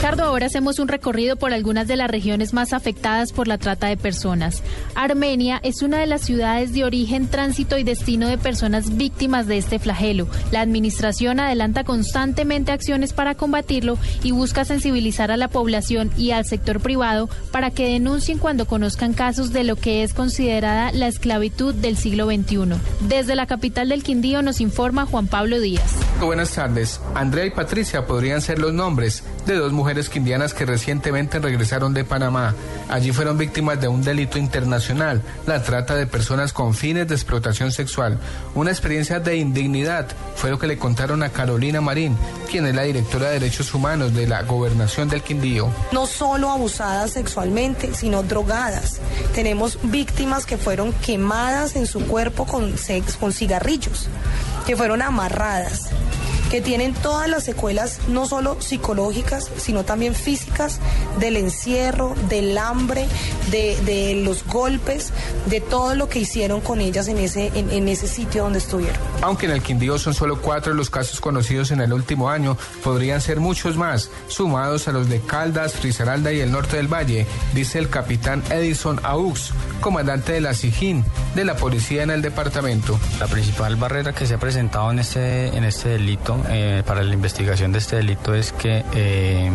Ricardo, ahora hacemos un recorrido por algunas de las regiones más afectadas por la trata de personas. Armenia es una de las ciudades de origen, tránsito y destino de personas víctimas de este flagelo. La administración adelanta constantemente acciones para combatirlo y busca sensibilizar a la población y al sector privado para que denuncien cuando conozcan casos de lo que es considerada la esclavitud del siglo XXI. Desde la capital del Quindío nos informa Juan Pablo Díaz. Buenas tardes. Andrea y Patricia podrían ser los nombres de dos mujeres quindianas que recientemente regresaron de Panamá. Allí fueron víctimas de un delito internacional, la trata de personas con fines de explotación sexual. Una experiencia de indignidad fue lo que le contaron a Carolina Marín, quien es la directora de Derechos Humanos de la Gobernación del Quindío. No solo abusadas sexualmente, sino drogadas. Tenemos víctimas que fueron quemadas en su cuerpo con, cigarrillos, que fueron amarradas que tienen todas las secuelas, no solo psicológicas, sino también físicas, del encierro, del hambre, de, los golpes, de todo lo que hicieron con ellas en ese, en, ese sitio donde estuvieron. Aunque en el Quindío son solo cuatro los casos conocidos en el último año, podrían ser muchos más, sumados a los de Caldas, Risaralda y el norte del Valle, dice el capitán Edison Aux, comandante de la SIGIN, de la policía en el departamento. La principal barrera que se ha presentado en este, en este delito eh, para la investigación de este delito es que eh,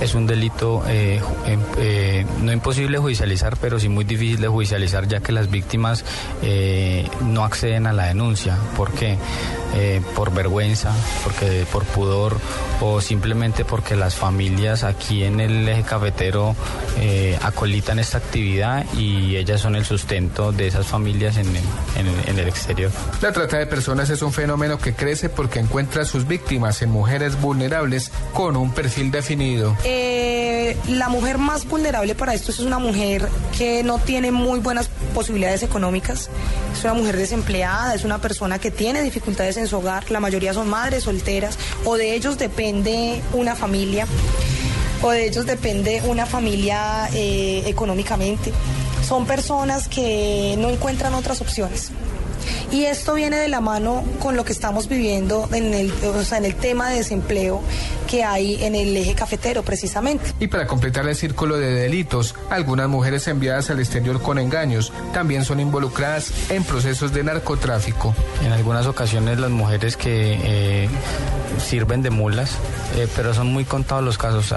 es un delito eh, em, no imposible judicializar, pero sí muy difícil de judicializar ya que las víctimas no acceden a la denuncia. ¿Por qué? por vergüenza, porque por pudor o simplemente porque las familias aquí en el eje cafetero acolitan esta actividad y ellas son el sustento de esas familias en en el exterior. La trata de personas es un fenómeno que crece porque encuentra sus víctimas en mujeres vulnerables con un perfil definido. Eh, la mujer más vulnerable para esto es una mujer que no tiene muy buenas posibilidades económicas, es una mujer desempleada, es una persona que tiene dificultades en su hogar, la mayoría son madres solteras o de ellos depende una familia o de ellos depende una familia eh, económicamente. Son personas que no encuentran otras opciones. Y esto viene de la mano con lo que estamos viviendo en el, en el tema de desempleo que hay en el eje cafetero precisamente. Y para completar el círculo de delitos, algunas mujeres enviadas al exterior con engaños también son involucradas en procesos de narcotráfico. En algunas ocasiones las mujeres que eh, sirven de mulas, eh, pero son muy contados los casos.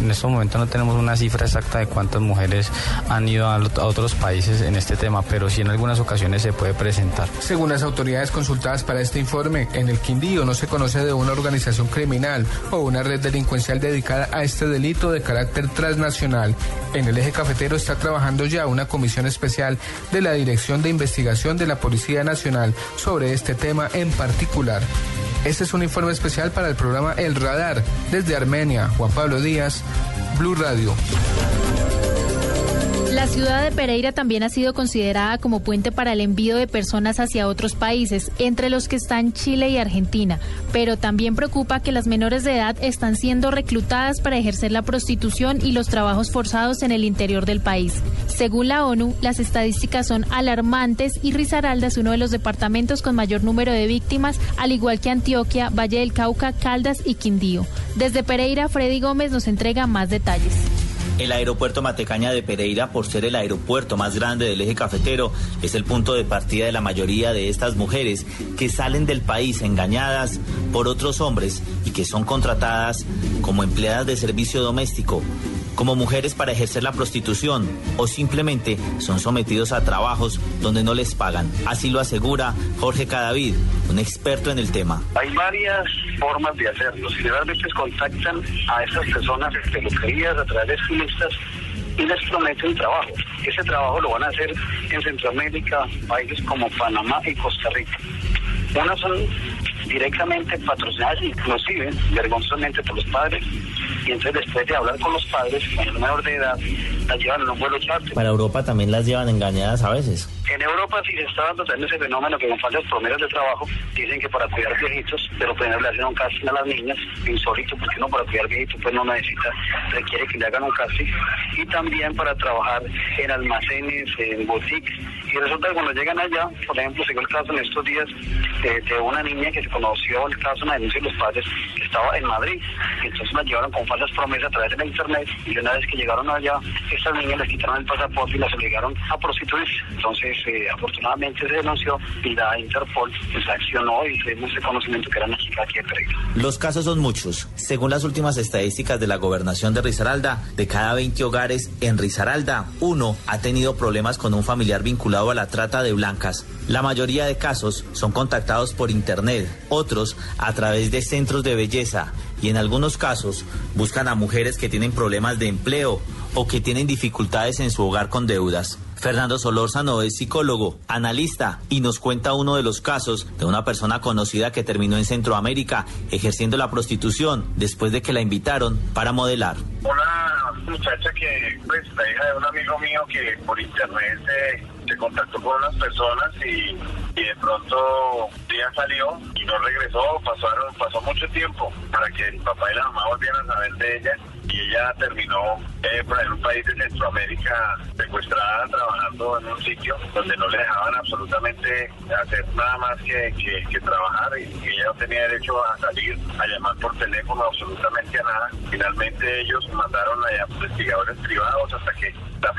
En este momento no tenemos una cifra exacta de cuántas mujeres han ido a, a otros países en este tema, pero sí en algunas ocasiones se puede presentar. Según las autoridades consultadas para este informe, en el Quindío no se conoce de una organización criminal o una red delincuencial dedicada a este delito de carácter transnacional. En el eje cafetero está trabajando ya una comisión especial de la Dirección de Investigación de la Policía Nacional sobre este tema en particular. Este es un informe especial para el programa El Radar desde Armenia. Juan Pablo Díaz, Blue Radio. La ciudad de Pereira también ha sido considerada como puente para el envío de personas hacia otros países, entre los que están Chile y Argentina, pero también preocupa que las menores de edad están siendo reclutadas para ejercer la prostitución y los trabajos forzados en el interior del país. Según la ONU, las estadísticas son alarmantes y Risaralda es uno de los departamentos con mayor número de víctimas, al igual que Antioquia, Valle del Cauca, Caldas y Quindío. Desde Pereira, Freddy Gómez nos entrega más detalles. El aeropuerto Matecaña de Pereira, por ser el aeropuerto más grande del eje cafetero, es el punto de partida de la mayoría de estas mujeres que salen del país engañadas por otros hombres y que son contratadas como empleadas de servicio doméstico como mujeres para ejercer la prostitución o simplemente son sometidos a trabajos donde no les pagan. Así lo asegura Jorge Cadavid, un experto en el tema. Hay varias formas de hacerlo. Si realmente contactan a esas personas peluquerías a través de estilistas y les prometen trabajo. Ese trabajo lo van a hacer en Centroamérica, países como Panamá y Costa Rica. Unas son directamente patrocinadas, inclusive vergonzosamente por los padres, y entonces después de hablar con los padres, con el menor de edad, las llevan en un vuelo charter. Para Europa también las llevan engañadas a veces. En Europa sí se está dando también ese fenómeno que con falsas promesas de trabajo dicen que para cuidar viejitos, pero pueden le hacen un casting a las niñas, insólito, porque no para cuidar viejitos pues no necesita, requiere que le hagan un casting, y también para trabajar en almacenes, en boutiques, y resulta que cuando llegan allá, por ejemplo, se el caso en estos días de, de una niña que se conoció el caso, una denuncia de los padres, que estaba en Madrid, entonces la llevaron con falsas promesas a través de la internet, y una vez que llegaron allá, estas niñas les quitaron el pasaporte y las obligaron a prostituirse. Entonces, afortunadamente se denunció y la Interpol pues, accionó y tuvimos ese conocimiento que era chica aquí de Pereira. Los casos son muchos. Según las últimas estadísticas de la gobernación de Risaralda, de cada 20 hogares en Risaralda, uno ha tenido problemas con un familiar vinculado a la trata de blancas. La mayoría de casos son contactados por internet, otros a través de centros de belleza y en algunos casos buscan a mujeres que tienen problemas de empleo o que tienen dificultades en su hogar con deudas. Fernando Solórzano es psicólogo, analista y nos cuenta uno de los casos de una persona conocida que terminó en Centroamérica ejerciendo la prostitución después de que la invitaron para modelar. Una muchacha que, pues, la hija de un amigo mío que por internet se, contactó con unas personas y, de pronto ella salió y no regresó, pasaron, pasó mucho tiempo para que el papá y la mamá volvieran a saber de ella y ella terminó en un país de Centroamérica secuestrada trabajando en un sitio donde no le dejaban absolutamente hacer nada más que, que, trabajar y, ella no tenía derecho a salir, a llamar por teléfono absolutamente a nada. Finalmente ellos mandaron a investigadores privados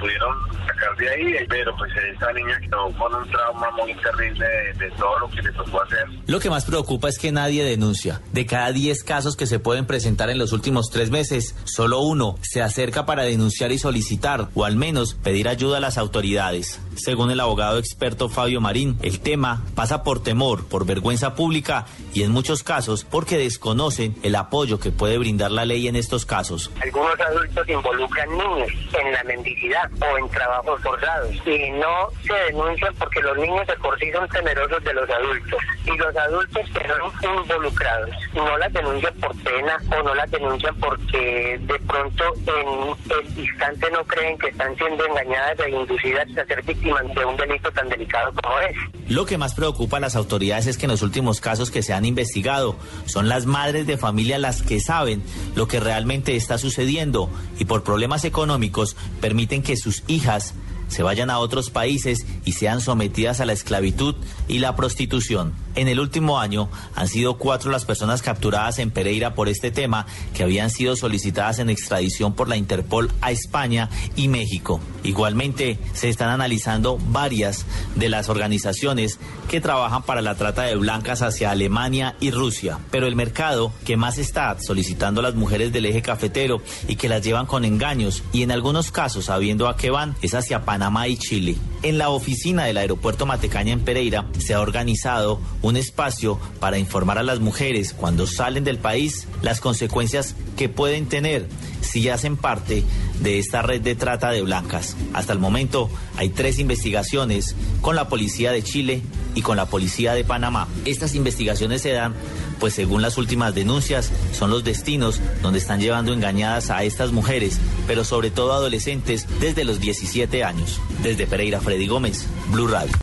pudieron sacar de ahí, pero pues esa niña quedó con un trauma muy terrible de, todo lo que le tocó hacer. Lo que más preocupa es que nadie denuncia. De cada 10 casos que se pueden presentar en los últimos tres meses, solo uno se acerca para denunciar y solicitar, o al menos pedir ayuda a las autoridades. Según el abogado experto Fabio Marín, el tema pasa por temor, por vergüenza pública y en muchos casos porque desconocen el apoyo que puede brindar la ley en estos casos. Algunos adultos involucran niños en la mendicidad o en trabajos forzados y no se denuncian porque los niños de por sí son temerosos de los adultos y los adultos que son involucrados no las denuncian por pena o no las denuncian porque de pronto en el instante no creen que están siendo engañadas e inducidas a ser víctimas de un delito tan delicado como es. Lo que más preocupa a las autoridades es que en los últimos casos que se han investigado son las madres de familia las que saben lo que realmente está sucediendo y por problemas económicos permiten que sus hijas se vayan a otros países y sean sometidas a la esclavitud y la prostitución. En el último año han sido cuatro las personas capturadas en Pereira por este tema que habían sido solicitadas en extradición por la Interpol a España y México. Igualmente se están analizando varias de las organizaciones que trabajan para la trata de blancas hacia Alemania y Rusia. Pero el mercado que más está solicitando a las mujeres del eje cafetero y que las llevan con engaños y en algunos casos sabiendo a qué van es hacia Panamá y Chile. En la oficina del aeropuerto Matecaña en Pereira se ha organizado un espacio para informar a las mujeres cuando salen del país las consecuencias que pueden tener si hacen parte de esta red de trata de blancas. Hasta el momento hay tres investigaciones con la policía de Chile y con la policía de Panamá. Estas investigaciones se dan, pues según las últimas denuncias, son los destinos donde están llevando engañadas a estas mujeres, pero sobre todo adolescentes desde los 17 años. Desde Pereira, Freddy Gómez, Blue Radio.